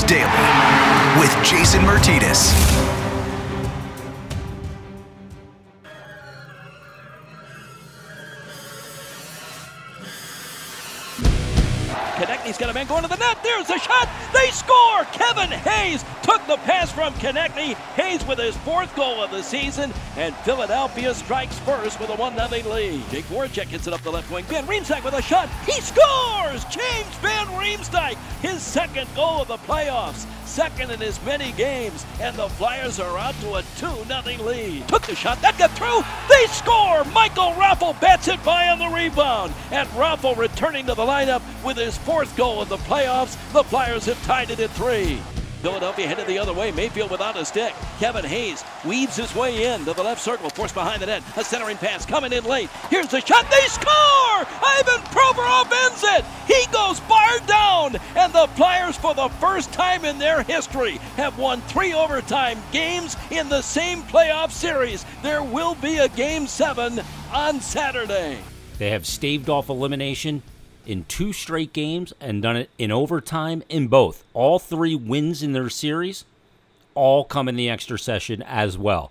Daily with Jason Martinez. Going to the net. There's a shot. They score. Kevin Hayes took the pass from Konecny. Hayes with his fourth goal of the season. And Philadelphia strikes first with a 1 0 lead. Jake Voracek hits it up the left wing. Van Riemsdyk with a shot. He scores! James Van Riemsdyk, his second goal of the playoffs second in as many games, and the Flyers are out to a 2 0 lead. Took the shot, that got through, they score! Michael Raffl bats it by on the rebound, and Raffl returning to the lineup with his fourth goal of the playoffs. The Flyers have tied it at three. Philadelphia headed the other way. Mayfield without a stick. Kevin Hayes weaves his way in to the left circle, forced behind the net. A centering pass coming in late. Here's the shot. They score! Ivan Provorov ends it. He goes bar down, and the Flyers, for the first time in their history, have won three overtime games in the same playoff series. There will be a game seven on Saturday. They have staved off elimination in two straight games and done it in overtime in both. All three wins in their series all come in the extra session as well.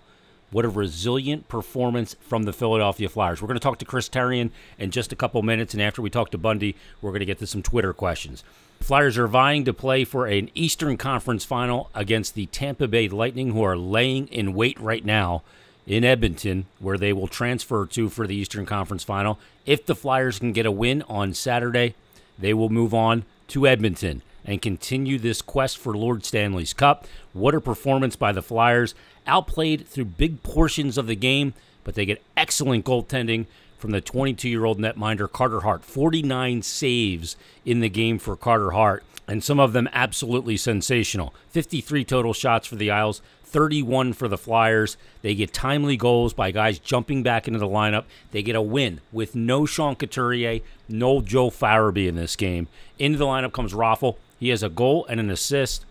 What a resilient performance from the Philadelphia Flyers. We're going to talk to Chris Therien in just a couple minutes, and after we talk to Bundy, we're going to get to some Twitter questions. Flyers are vying to play for an Eastern Conference final against the Tampa Bay Lightning, who are laying in wait right now in Edmonton, where they will transfer to for the Eastern Conference final. If the Flyers can get a win on Saturday, they will move on to Edmonton and continue this quest for Lord Stanley's Cup. What a performance by the Flyers. Outplayed through big portions of the game, but they get excellent goaltending from the 22 year old netminder Carter Hart. 49 saves in the game for Carter Hart, and some of them absolutely sensational. 53 total shots for the Isles, 31 for the Flyers. They get timely goals by guys jumping back into the lineup. They get a win with no Sean Couturier, no Joe Farabee in this game. Into the lineup comes Raffl. He has a goal and an assist.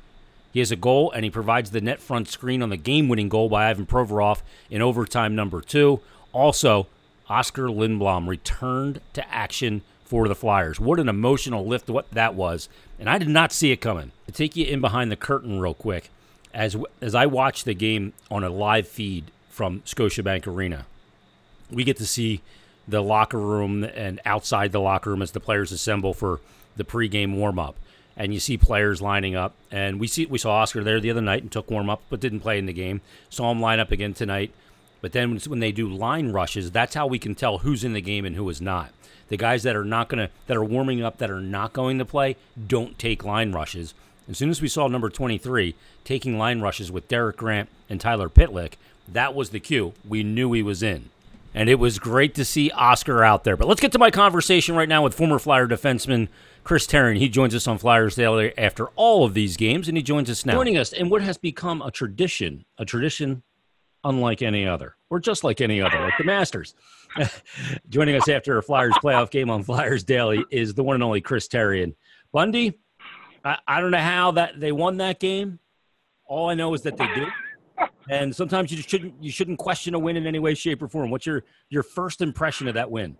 He has a goal and he provides the net front screen on the game winning goal by Ivan Provorov in overtime number two. Also, Oscar Lindblom returned to action for the Flyers. What an emotional lift what that was. And I did not see it coming. To take you in behind the curtain real quick, as as I watch the game on a live feed from Scotiabank Arena, we get to see the locker room and outside the locker room as the players assemble for the pregame warm up. And you see players lining up, and we see we saw Oscar there the other night and took warm up, but didn't play in the game. Saw him line up again tonight. But then when they do line rushes, that's how we can tell who's in the game and who is not. The guys that are not gonna that are warming up that are not going to play don't take line rushes. As soon as we saw number 23 taking line rushes with Derek Grant and Tyler Pitlick, that was the cue. We knew he was in. And it was great to see Oscar out there. But let's get to my conversation right now with former Flyer defenseman Chris Therien. He joins us on Flyers Daily after all of these games, and he joins us now. Joining us in what has become a tradition, a tradition unlike any other, or just like any other, like the Masters. joining us after a Flyers playoff game on Flyers Daily is the one and only Chris Therien. Bundy, I, I don't know how that they won that game. All I know is that they did. And sometimes you just shouldn't you shouldn't question a win in any way, shape, or form. What's your your first impression of that win?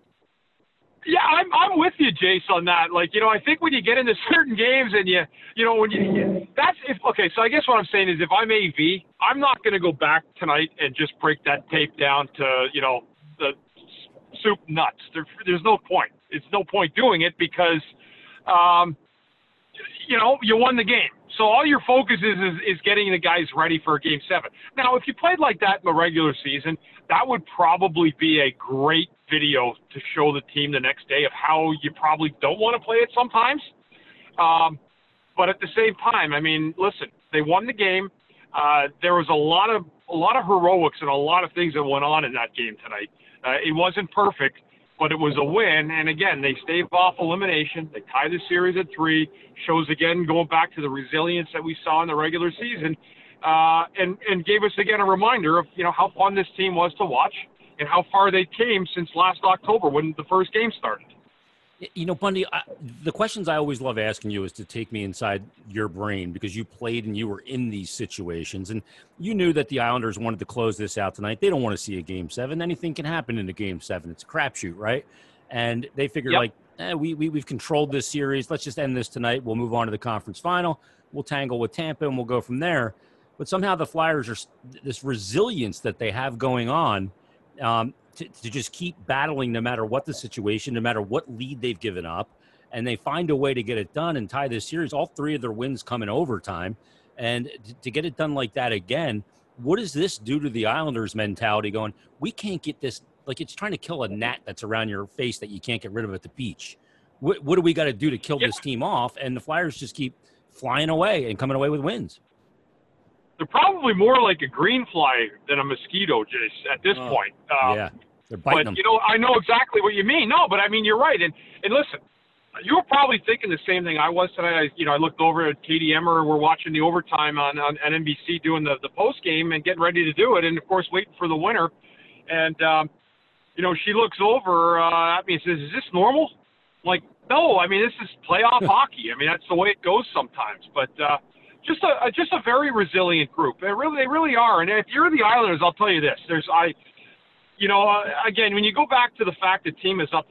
Yeah, I'm I'm with you, Jace, on that. Like, you know, I think when you get into certain games and you, you know, when you, that's if okay. So I guess what I'm saying is, if I'm AV, I'm not going to go back tonight and just break that tape down to, you know, the soup nuts. There, there's no point. It's no point doing it because, um, you know, you won the game. So all your focus is, is is getting the guys ready for game seven. Now, if you played like that in the regular season, that would probably be a great video to show the team the next day of how you probably don't want to play it sometimes. Um, but at the same time, I mean, listen, they won the game. Uh, there was a lot of a lot of heroics and a lot of things that went on in that game tonight. Uh, it wasn't perfect, but it was a win. And again, they staved off elimination. They tied the series at three. Shows again going back to the resilience that we saw in the regular season, uh, and and gave us again a reminder of you know how fun this team was to watch and how far they came since last October when the first game started. You know, Bundy, I, the questions I always love asking you is to take me inside your brain because you played and you were in these situations, and you knew that the Islanders wanted to close this out tonight. They don't want to see a game seven. Anything can happen in a game seven. It's a crapshoot, right? And they figured, yep. like, eh, we, we we've controlled this series. Let's just end this tonight. We'll move on to the conference final. We'll tangle with Tampa and we'll go from there. But somehow the Flyers are this resilience that they have going on um, to, to just keep battling no matter what the situation, no matter what lead they've given up, and they find a way to get it done and tie this series. All three of their wins come in overtime, and to, to get it done like that again. What does this do to the Islanders' mentality? Going, we can't get this like it's trying to kill a gnat that's around your face that you can't get rid of at the beach. What, what do we got to do to kill yeah. this team off? And the Flyers just keep flying away and coming away with wins. They're probably more like a green fly than a mosquito, Jace, at this oh, point. Um, yeah, they're biting but, them. You know, I know exactly what you mean. No, but I mean, you're right. And and listen, you were probably thinking the same thing I was tonight. I, you know, I looked over at Katie Emmer. We're watching the overtime on, on, on NBC doing the, the post game and getting ready to do it. And of course, waiting for the winner. And, um, you know, she looks over uh, at me and says, "Is this normal?" I'm like, no. I mean, this is playoff hockey. I mean, that's the way it goes sometimes. But uh, just a, a just a very resilient group. They really they really are. And if you're the Islanders, I'll tell you this: there's I, you know, uh, again, when you go back to the fact the team is up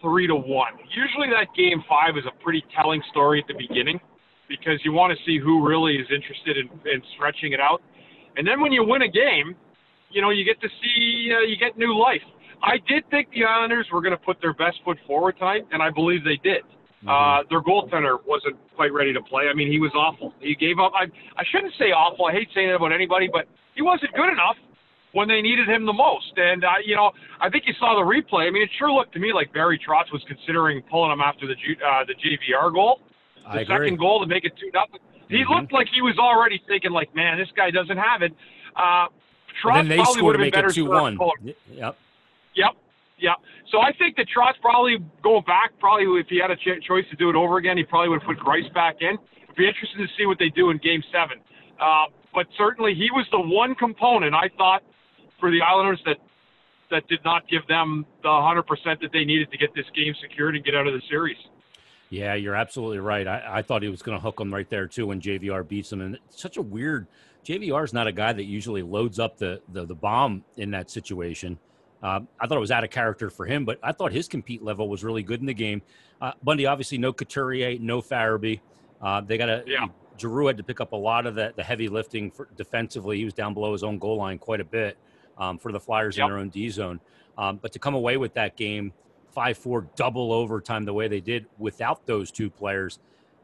three to one, usually that game five is a pretty telling story at the beginning because you want to see who really is interested in, in stretching it out. And then when you win a game, you know, you get to see uh, you get new life. I did think the Islanders were going to put their best foot forward tonight, and I believe they did. Mm-hmm. Uh, their goaltender wasn't quite ready to play. I mean, he was awful. He gave up. I, I shouldn't say awful. I hate saying that about anybody, but he wasn't good enough when they needed him the most. And uh, you know, I think you saw the replay. I mean, it sure looked to me like Barry Trotz was considering pulling him after the uh, the JVR goal, the I second agree. goal to make it two nothing. He mm-hmm. looked like he was already thinking, like, man, this guy doesn't have it. Uh, Trotz probably would have been better. Two one. Yep. Yep. Yeah. So I think that Trotz probably going back, probably if he had a ch- choice to do it over again, he probably would have put Greiss back in. It'd be interesting to see what they do in Game Seven. Uh, but certainly he was the one component I thought for the Islanders that that did not give them the 100% that they needed to get this game secured and get out of the series. Yeah, you're absolutely right. I, I thought he was going to hook them right there too when JVR beats them, and such a weird. JVR is not a guy that usually loads up the, the the bomb in that situation. Um, I thought it was out of character for him, but I thought his compete level was really good in the game. Uh, Bundy, obviously, no Couturier, no Farabee. Uh, they got a yeah. Giroux had to pick up a lot of the, the heavy lifting for defensively. He was down below his own goal line quite a bit um, for the Flyers yep. in their own D zone. Um, but to come away with that game, 5 4 double overtime the way they did without those two players,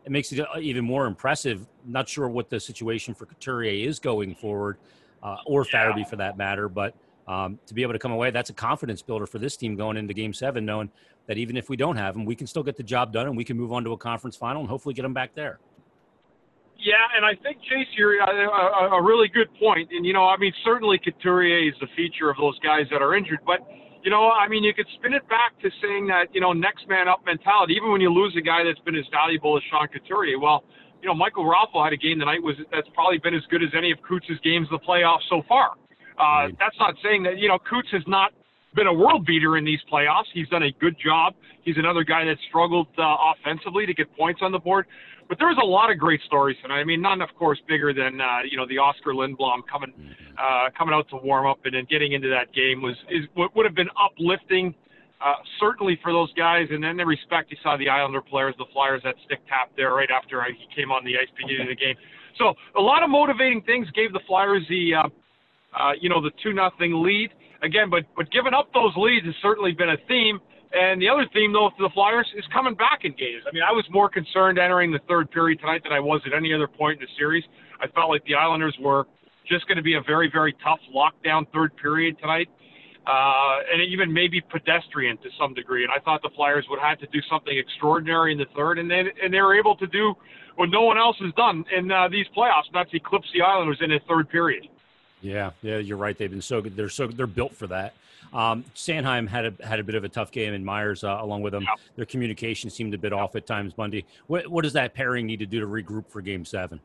it makes it uh, even more impressive. Not sure what the situation for Couturier is going forward, uh, or yeah. Farabee for that matter, but um, to be able to come away, that's a confidence builder for this team going into Game Seven, knowing that even if we don't have them, we can still get the job done and we can move on to a conference final and hopefully get them back there. Yeah, and I think Jace, you're a, a, a really good point. And you know, I mean, certainly Couturier is the feature of those guys that are injured, but you know, I mean, you could spin it back to saying that you know, next man up mentality. Even when you lose a guy that's been as valuable as Sean Couturier, well, you know, Michael Raffl had a game tonight was that's probably been as good as any of Coots' games in the playoffs so far. Uh, that's not saying that, you know, Coots has not been a world beater in these playoffs. He's done a good job. He's another guy that struggled uh, offensively to get points on the board. But there was a lot of great stories tonight. I mean, none, of course, bigger than uh, you know the Oscar Lindblom coming mm-hmm. uh, coming out to warm up and then getting into that game was is what would have been uplifting, uh, certainly for those guys. And then the respect you saw the Islander players, the Flyers that stick tap there right after he came on the ice beginning of the game. So a lot of motivating things gave the Flyers the uh, uh, you know, the two nothing lead again. But but giving up those leads has certainly been a theme. And the other theme, though, for the Flyers is coming back in games. I mean, I was more concerned entering the third period tonight than I was at any other point in the series. I felt like the Islanders were just going to be a very, very tough lockdown third period tonight, uh, and even maybe pedestrian to some degree. And I thought the Flyers would have to do something extraordinary in the third, and they and they were able to do what no one else has done in uh, these playoffs, and that's eclipse the Islanders in the third period. Yeah, yeah, you're right. They've been so good. They're so they're built for that. Um, Sanheim had a had a bit of a tough game, and Myers uh, along with them. Yeah. Their communication seemed a bit off at times. Bundy, what what does that pairing need to do to regroup for Game Seven?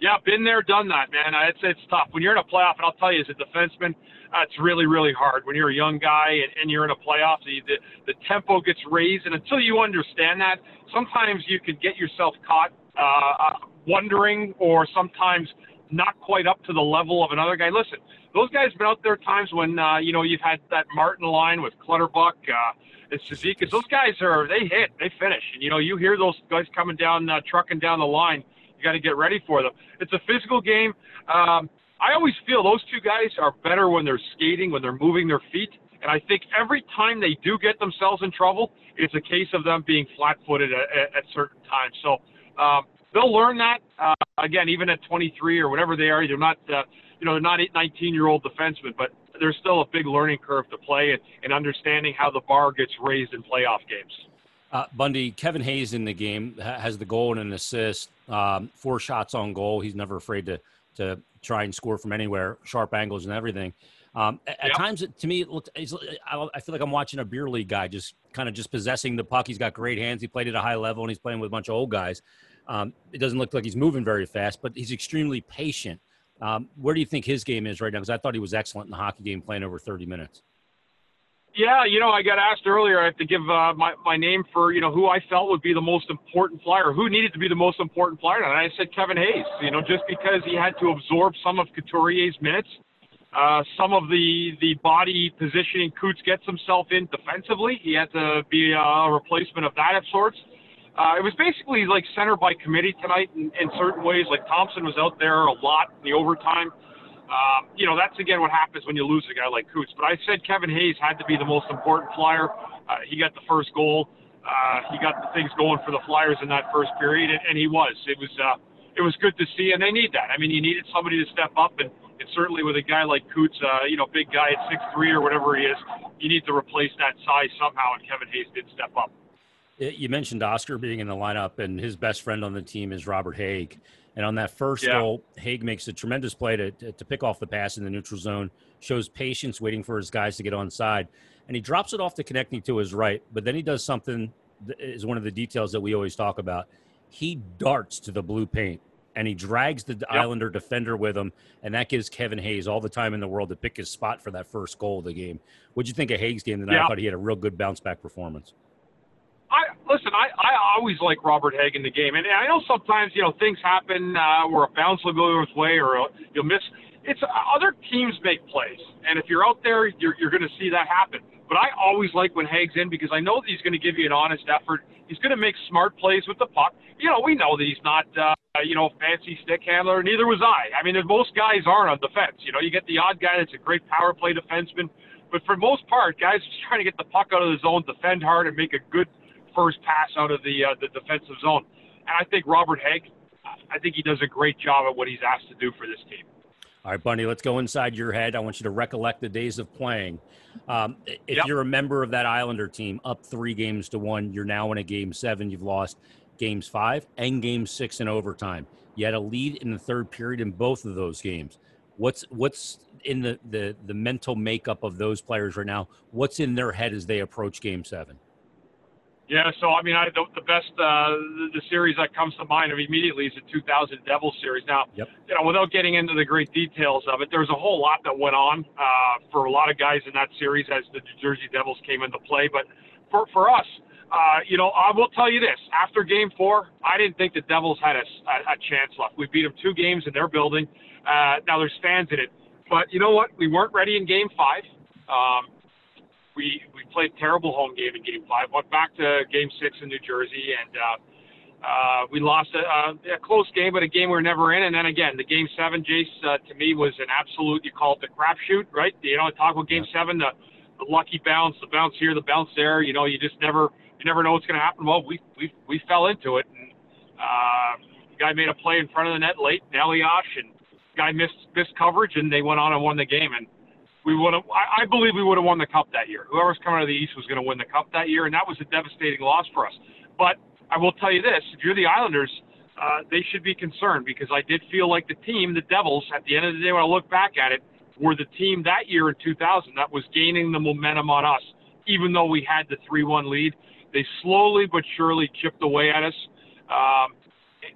Yeah, been there, done that, man. It's it's tough when you're in a playoff, and I'll tell you, as a defenseman, uh, it's really really hard when you're a young guy and, and you're in a playoff. The, the the tempo gets raised, and until you understand that, sometimes you can get yourself caught uh, uh wondering, or sometimes not quite up to the level of another guy. Listen, those guys have been out there times when uh, you know you've had that Martin line with Clutterbuck. Uh, and Cizikas. Those guys are they hit, they finish, and you know you hear those guys coming down, uh, trucking down the line. You got to get ready for them. It's a physical game. Um, I always feel those two guys are better when they're skating, when they're moving their feet. And I think every time they do get themselves in trouble, it's a case of them being flat-footed at, at, at certain times. So um, they'll learn that. Uh, again, even at 23 or whatever they are, they're not, uh, you know, they're not 19-year-old defensemen, but there's still a big learning curve to play and, and understanding how the bar gets raised in playoff games. Uh, Bundy, Kevin Hayes in the game has the goal and an assist, um, four shots on goal. He's never afraid to to try and score from anywhere, sharp angles and everything. Um, at, yep. times, to me, it looked. I feel like I'm watching a beer league guy, just kind of just possessing the puck. He's got great hands. He played at a high level, and he's playing with a bunch of old guys. Um, it doesn't look like he's moving very fast, but he's extremely patient. Um, where do you think his game is right now? Because I thought he was excellent in the hockey game, playing over 30 minutes. Yeah, you know, I got asked earlier. I have to give uh, my my name for you know who I felt would be the most important flyer, who needed to be the most important flyer, and I said Kevin Hayes. You know, just because he had to absorb some of Couturier's minutes, uh, some of the the body positioning Coots gets himself in defensively, he had to be a replacement of that of sorts. Uh, it was basically like center by committee tonight in, in certain ways. Like Thompson was out there a lot in the overtime. Um, you know, that's again what happens when you lose a guy like Coots. But I said Kevin Hayes had to be the most important flyer. Uh, he got the first goal. Uh, he got the things going for the Flyers in that first period, and, and he was. It was uh, it was good to see, and they need that. I mean, you needed somebody to step up, and, and certainly with a guy like Coots, uh, you know, big guy at six three or whatever he is, you need to replace that size somehow, and Kevin Hayes did step up. Uh, you mentioned Oscar being in the lineup, and his best friend on the team is Robert Hägg. And on that first yeah. goal, Hägg makes a tremendous play to, to, pick off the pass in the neutral zone, shows patience waiting for his guys to get on side. And he drops it off to Konecny to his right, but then he does something that is one of the details that we always talk about. He darts to the blue paint and he drags the yep. Islander defender with him, and that gives Kevin Hayes all the time in the world to pick his spot for that first goal of the game. What'd you think of Hägg's game tonight? I thought he had a real good bounce back performance. Listen. I, I always like Robert Hägg in the game, and I know sometimes you know things happen uh, where a bounce will go his way or uh, you'll miss. It's uh, other teams make plays, and if you're out there, you're you're going to see that happen. But I always like when Hägg's in because I know that he's going to give you an honest effort. He's going to make smart plays with the puck. You know, we know that he's not, uh, you know, fancy stick handler. Neither was I. I mean, most guys aren't on defense. You know, you get the odd guy that's a great power play defenseman, but for most part, guys are just trying to get the puck out of the zone, defend hard, and make a good first pass out of the uh, the defensive zone. And I think Robert Hägg, I think he does a great job at what he's asked to do for this team. All right, Bundy, let's go inside your head. I want you to recollect the days of playing. Um, if yep. you're a member of that Islander team, up three games to one, you're now in a game seven. You've lost games five and game six in overtime. You had a lead in the third period in both of those games. What's what's in the, the the mental makeup of those players right now? What's in their head as they approach game seven? Yeah, so I mean, I the, the best uh, the, series that comes to mind immediately is the 2000 Devils series. Now, yep. you know, without getting into the great details of it, there was a whole lot that went on uh, for a lot of guys in that series as the New Jersey Devils came into play. But for for us, uh, you know, I will tell you this: after Game Four, I didn't think the Devils had a, a, a chance left. We beat them two games in their building. Uh, now there's fans in it, but you know what? We weren't ready in Game Five. Um, we we played terrible home game in Game Five. Went back to Game Six in New Jersey, and uh, uh, we lost a, a, close game, but a game we were never in. And then again, the Game Seven, Jace, uh, to me was an absolute. You call it the crapshoot, right? You know, talk about Game yeah. Seven, the, the lucky bounce, the bounce here, the bounce there. You know, you just never you never know what's going to happen. Well, we we we fell into it, and uh, guy made a play in front of the net late, Elias, and guy missed missed coverage, and they went on and won the game. And we would have. I, I believe we would have won the cup that year. Whoever's coming out of the East was going to win the cup that year, and that was a devastating loss for us. But I will tell you this: if you're the Islanders, uh, they should be concerned because I did feel like the team, the Devils, at the end of the day, when I look back at it, were the team that year in 2000 that was gaining the momentum on us, even though we had the 3-1 lead. They slowly but surely chipped away at us. Um,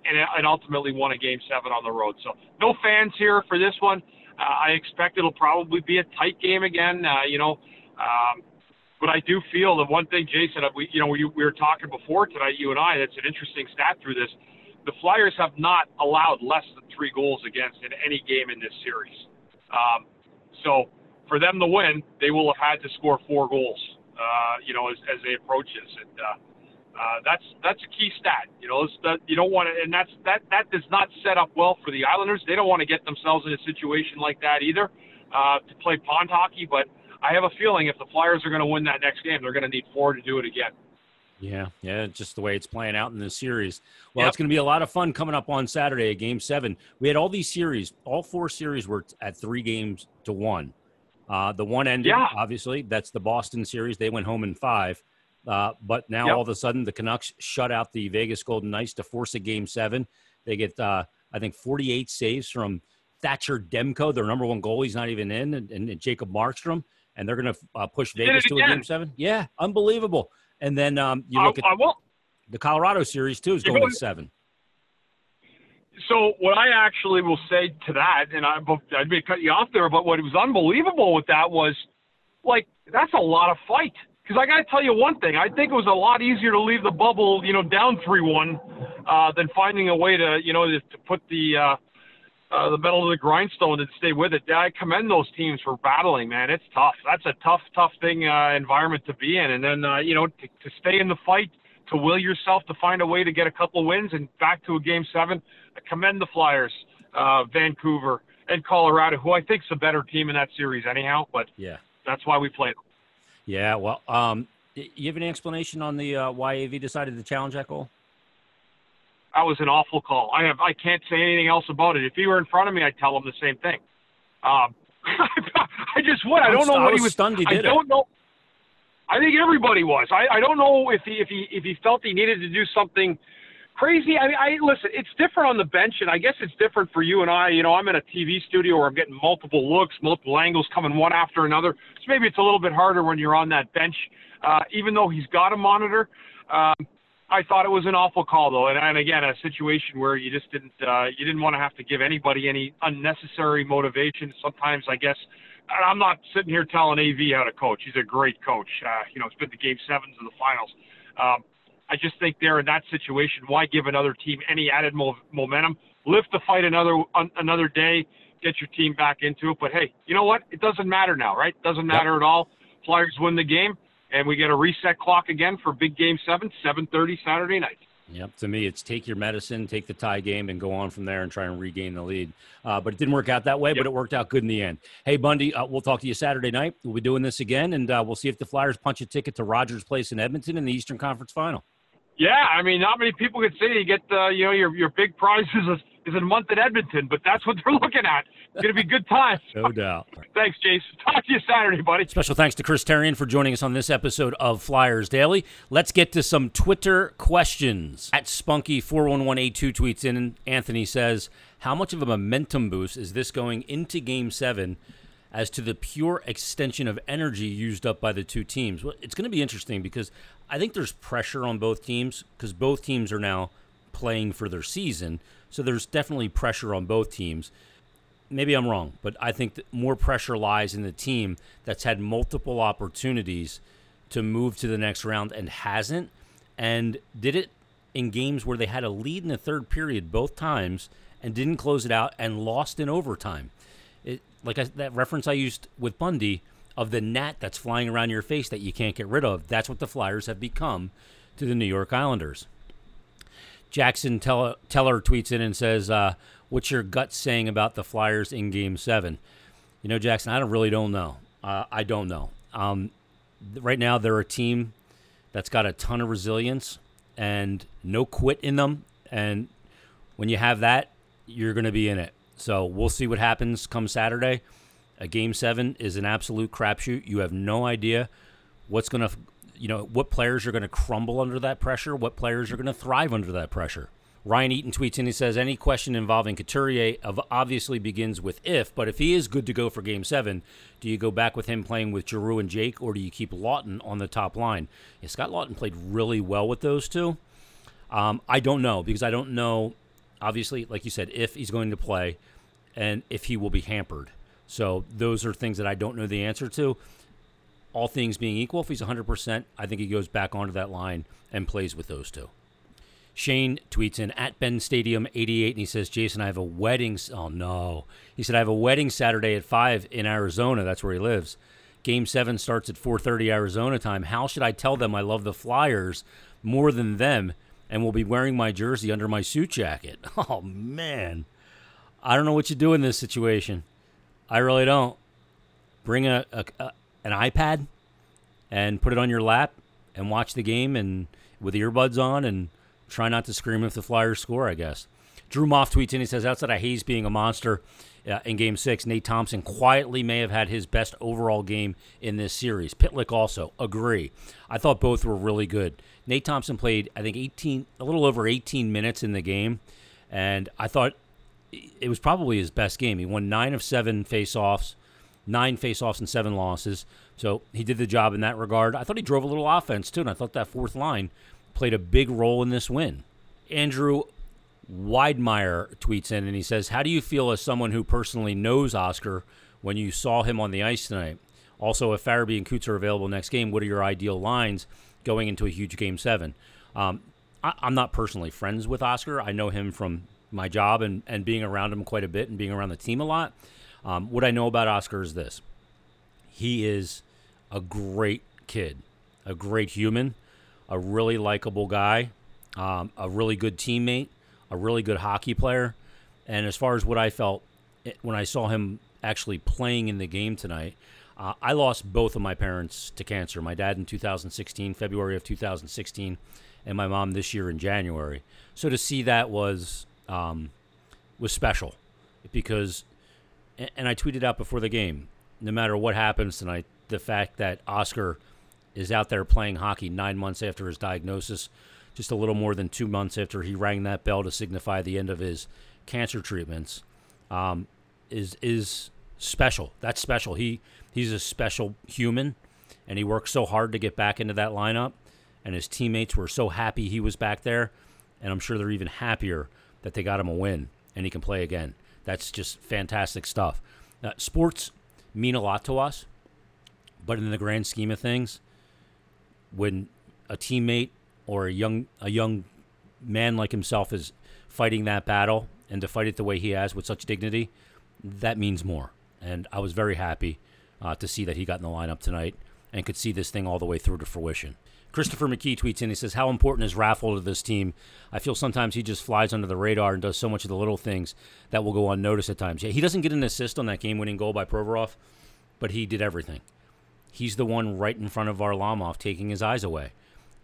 and, and ultimately won a game seven on the road. So no fans here for this one. Uh, I expect it'll probably be a tight game again. Uh, you know, um, but I do feel the one thing, Jason, we you know we, we were talking before tonight, you and I. That's an interesting stat through this. The Flyers have not allowed less than three goals against in any game in this series. Um, so for them to win, they will have had to score four goals. uh, you know, as, as they approach this. And uh, uh, that's that's a key stat. You know, that you don't want to, and that's that that does not set up well for the Islanders. They don't want to get themselves in a situation like that either uh, to play pond hockey. But I have a feeling if the Flyers are going to win that next game, they're going to need four to do it again. Yeah, yeah, just the way it's playing out in this series. Well, yep. it's going to be a lot of fun coming up on Saturday, Game Seven. We had all these series, all four series were at three games to one. Uh, the one ended, yeah. obviously. That's the Boston series. They went home in five. Uh, but now yep. all of a sudden, the Canucks shut out the Vegas Golden Knights to force a game seven. They get, uh, I think, 48 saves from Thatcher Demko, their number one goal. He's not even in, and, and Jacob Markstrom, and they're going to uh, push Vegas to a game seven. Yeah, unbelievable. And then um, you look I, at I the Colorado series too is going to seven. So what I actually will say to that, and I, I may cut you off there, but what was unbelievable with that was, like, that's a lot of fight. Because I got to tell you one thing, I think it was a lot easier to leave the bubble, you know, down three-one, uh, than finding a way to, you know, to, to put the uh, uh, the metal to the grindstone and stay with it. I commend those teams for battling, man. It's tough. That's a tough, tough thing uh, environment to be in. And then, uh, you know, to, to stay in the fight, to will yourself to find a way to get a couple wins and back to a game seven. I commend the Flyers, uh, Vancouver, and Colorado, who I think is a better team in that series anyhow. But yeah, that's why we played them. Yeah. Well, um, you have any explanation on the uh, why AV decided to challenge that goal? that was an awful call. I have I can't say anything else about it. If he were in front of me, I'd tell him the same thing. Um, I just would. I don't know I what he was. Stunned he did I don't it. know. I think everybody was. I, I don't know if he if he if he felt he needed to do something crazy. I mean, I listen. It's different on the bench, and I guess it's different for you and I. You know, I'm in a TV studio where I'm getting multiple looks, multiple angles coming one after another. So maybe it's a little bit harder when you're on that bench, uh, even though he's got a monitor. Um, I thought it was an awful call though, and, and again, a situation where you just didn't uh, you didn't want to have to give anybody any unnecessary motivation. Sometimes, I guess, I'm not sitting here telling AV how to coach. He's a great coach. Uh, you know, it's been to game sevens of the finals. Um, I just think they're in that situation, why give another team any added mo- momentum? Lift the fight another un- another day, get your team back into it. But hey, you know what? It doesn't matter now, right? It doesn't matter yep. at all. Flyers win the game and we get a reset clock again for big game seven, 7:30 Saturday night. Yep. To me, it's take your medicine, take the tie game, and go on from there and try and regain the lead. Uh, but it didn't work out that way, yep. but it worked out good in the end. Hey, Bundy, uh, we'll talk to you Saturday night. We'll be doing this again, and uh, we'll see if the Flyers punch a ticket to Rogers Place in Edmonton in the Eastern Conference Final. Yeah, I mean, not many people could say you get uh, you know your your big prizes is a month in Edmonton, but that's what they're looking at. It's going to be good times. no doubt. Thanks, Jason. Talk to you Saturday, buddy. Special thanks to Chris Therien for joining us on this episode of Flyers Daily. Let's get to some Twitter questions. At Spunky41182 tweets in, Anthony says, How much of a momentum boost is this going into game seven? As to the pure extension of energy used up by the two teams. Well, it's going to be interesting because I think there's pressure on both teams because both teams are now playing for their season. So there's definitely pressure on both teams. Maybe I'm wrong, but I think more pressure lies in the team that's had multiple opportunities to move to the next round and hasn't, and did it in games where they had a lead in the third period both times and didn't close it out and lost in overtime. Like I, that reference I used with Bundy of the gnat that's flying around your face that you can't get rid of. That's what the Flyers have become to the New York Islanders. Jackson Teller, Teller tweets in and says, uh, "What's your gut saying about the Flyers in Game Seven? You know, Jackson, I don't really don't know. Uh, I don't know. Um, right now, they're a team that's got a ton of resilience and no quit in them. And when you have that, you're going to be in it. So we'll see what happens come Saturday. A game seven is an absolute crapshoot. You have no idea what's going to you know, what players are going to crumble under that pressure, what players are going to thrive under that pressure. Ryan Eaton tweets and he says, any question involving Couturier obviously begins with if, but if he is good to go for game seven, do you go back with him playing with Giroux and Jake, or do you keep Laughton on the top line? Yeah, Scott Laughton played really well with those two. Um, I don't know, because I don't know, obviously, like you said, if he's going to play and if he will be hampered. So those are things that I don't know the answer to all things being equal, if he's 100%, I think he goes back onto that line and plays with those two. Shane tweets in at Ben Stadium 88 and he says, Jason, I have a wedding. Oh, no. He said, I have a wedding Saturday at 5 in Arizona. That's where he lives. Game 7 starts at 4:30 Arizona time. How should I tell them I love the Flyers more than them and will be wearing my jersey under my suit jacket? Oh man. I don't know what you do in this situation. I really don't. Bring a, a, a an iPad and put it on your lap and watch the game and with earbuds on and try not to scream if the Flyers score, I guess. Drew Moff tweets in. He says, outside of Hayes being a monster uh, in Game Six, Nate Thompson quietly may have had his best overall game in this series. Pitlick also agree. I thought both were really good. Nate Thompson played, I think, 18, a little over 18 minutes in the game, and I thought it was probably his best game. He won nine of seven faceoffs, nine faceoffs and seven losses. So he did the job in that regard. I thought he drove a little offense too, and I thought that fourth line played a big role in this win. Andrew Weidmeyer tweets in and he says, How do you feel as someone who personally knows Oscar when you saw him on the ice tonight? Also, if Farabee and Coots are available next game, what are your ideal lines going into a huge game seven? Um, I, am not personally friends with Oscar. I know him from my job and, and being around him quite a bit and being around the team a lot. Um, what I know about Oscar is this he is a great kid, a great human, a really likable guy, um, a really good teammate a really good hockey player. And as far as what I felt eh, when I saw him actually playing in the game tonight, uh, I lost both of my parents to cancer. My dad in 2016, February of 2016, and my mom this year in January. So to see that was um, was special because, and I tweeted out before the game, no matter what happens tonight, the fact that Oscar is out there playing hockey nine months after his diagnosis just a little more than two months after he rang that bell to signify the end of his cancer treatments, um, is is special. That's special. He he's a special human, and he worked so hard to get back into that lineup. And his teammates were so happy he was back there, and I'm sure they're even happier that they got him a win and he can play again. That's just fantastic stuff. Now, sports mean a lot to us, but in the grand scheme of things, when a teammate or a young a young man like himself is fighting that battle and to fight it the way he has with such dignity, that means more. And I was very happy uh, to see that he got in the lineup tonight and could see this thing all the way through to fruition. Christopher McKee tweets in. He says, "How important is Raffl to this team? I feel sometimes he just flies under the radar and does so much of the little things that will go unnoticed at times. Yeah, he doesn't get an assist on that game-winning goal by Provorov, but he did everything. He's the one right in front of Varlamov, taking his eyes away.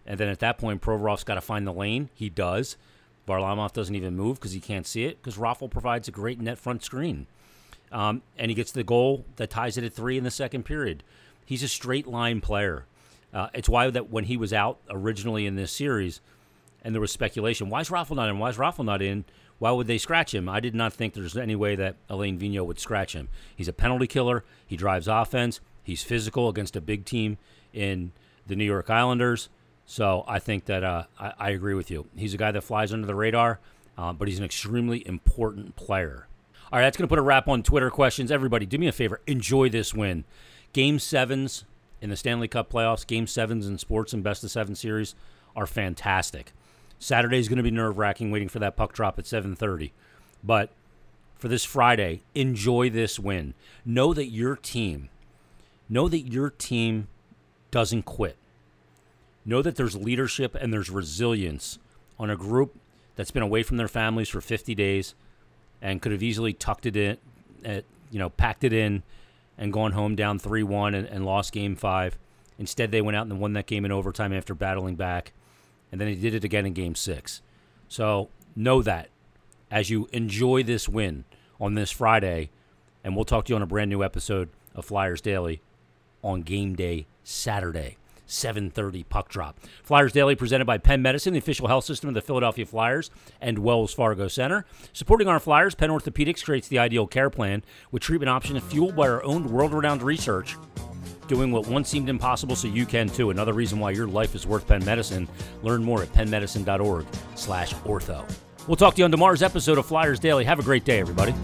And then at that point, Provorov's got to find the lane. He does. Varlamov doesn't even move because he can't see it because Raffl provides a great net front screen. Um, and he gets the goal that ties it at three in the second period. He's a straight line player. Uh, it's why that when he was out originally in this series, and there was speculation, why is Raffl not in? Why is Raffl not in? Why would they scratch him? I did not think there's any way that Alain Vigneault would scratch him. He's a penalty killer. He drives offense. He's physical against a big team in the New York Islanders. So I think that uh, I, I, agree with you. He's a guy that flies under the radar, uh, but he's an extremely important player. All right, that's going to put a wrap on Twitter questions. Everybody, do me a favor. Enjoy this win. Game sevens in the Stanley Cup playoffs, game sevens in sports and best of seven series are fantastic. Saturday is going to be nerve wracking waiting for that puck drop at 7:30. But for this Friday, enjoy this win. Know that your team, know that your team doesn't quit know that there's leadership and there's resilience on a group that's been away from their families for 50 days and could have easily tucked it in, uh, you know, packed it in and gone home down 3 1 and, and, lost game five. Instead, they went out and won that game in overtime after battling back. And then they did it again in game six. So know that as you enjoy this win on this Friday. And we'll talk to you on a brand new episode of Flyers Daily on game day Saturday. 7:30 puck drop. Flyers Daily presented by Penn Medicine, the official health system of the Philadelphia Flyers and Wells Fargo Center. Supporting our Flyers, Penn Orthopedics creates the ideal care plan with treatment options fueled by our own world-renowned research. Doing what once seemed impossible so you can too. Another reason why your life is worth Penn Medicine. Learn more at pennmedicine.org slash ortho. We'll talk to you on tomorrow's episode of Flyers Daily. Have a great day, everybody.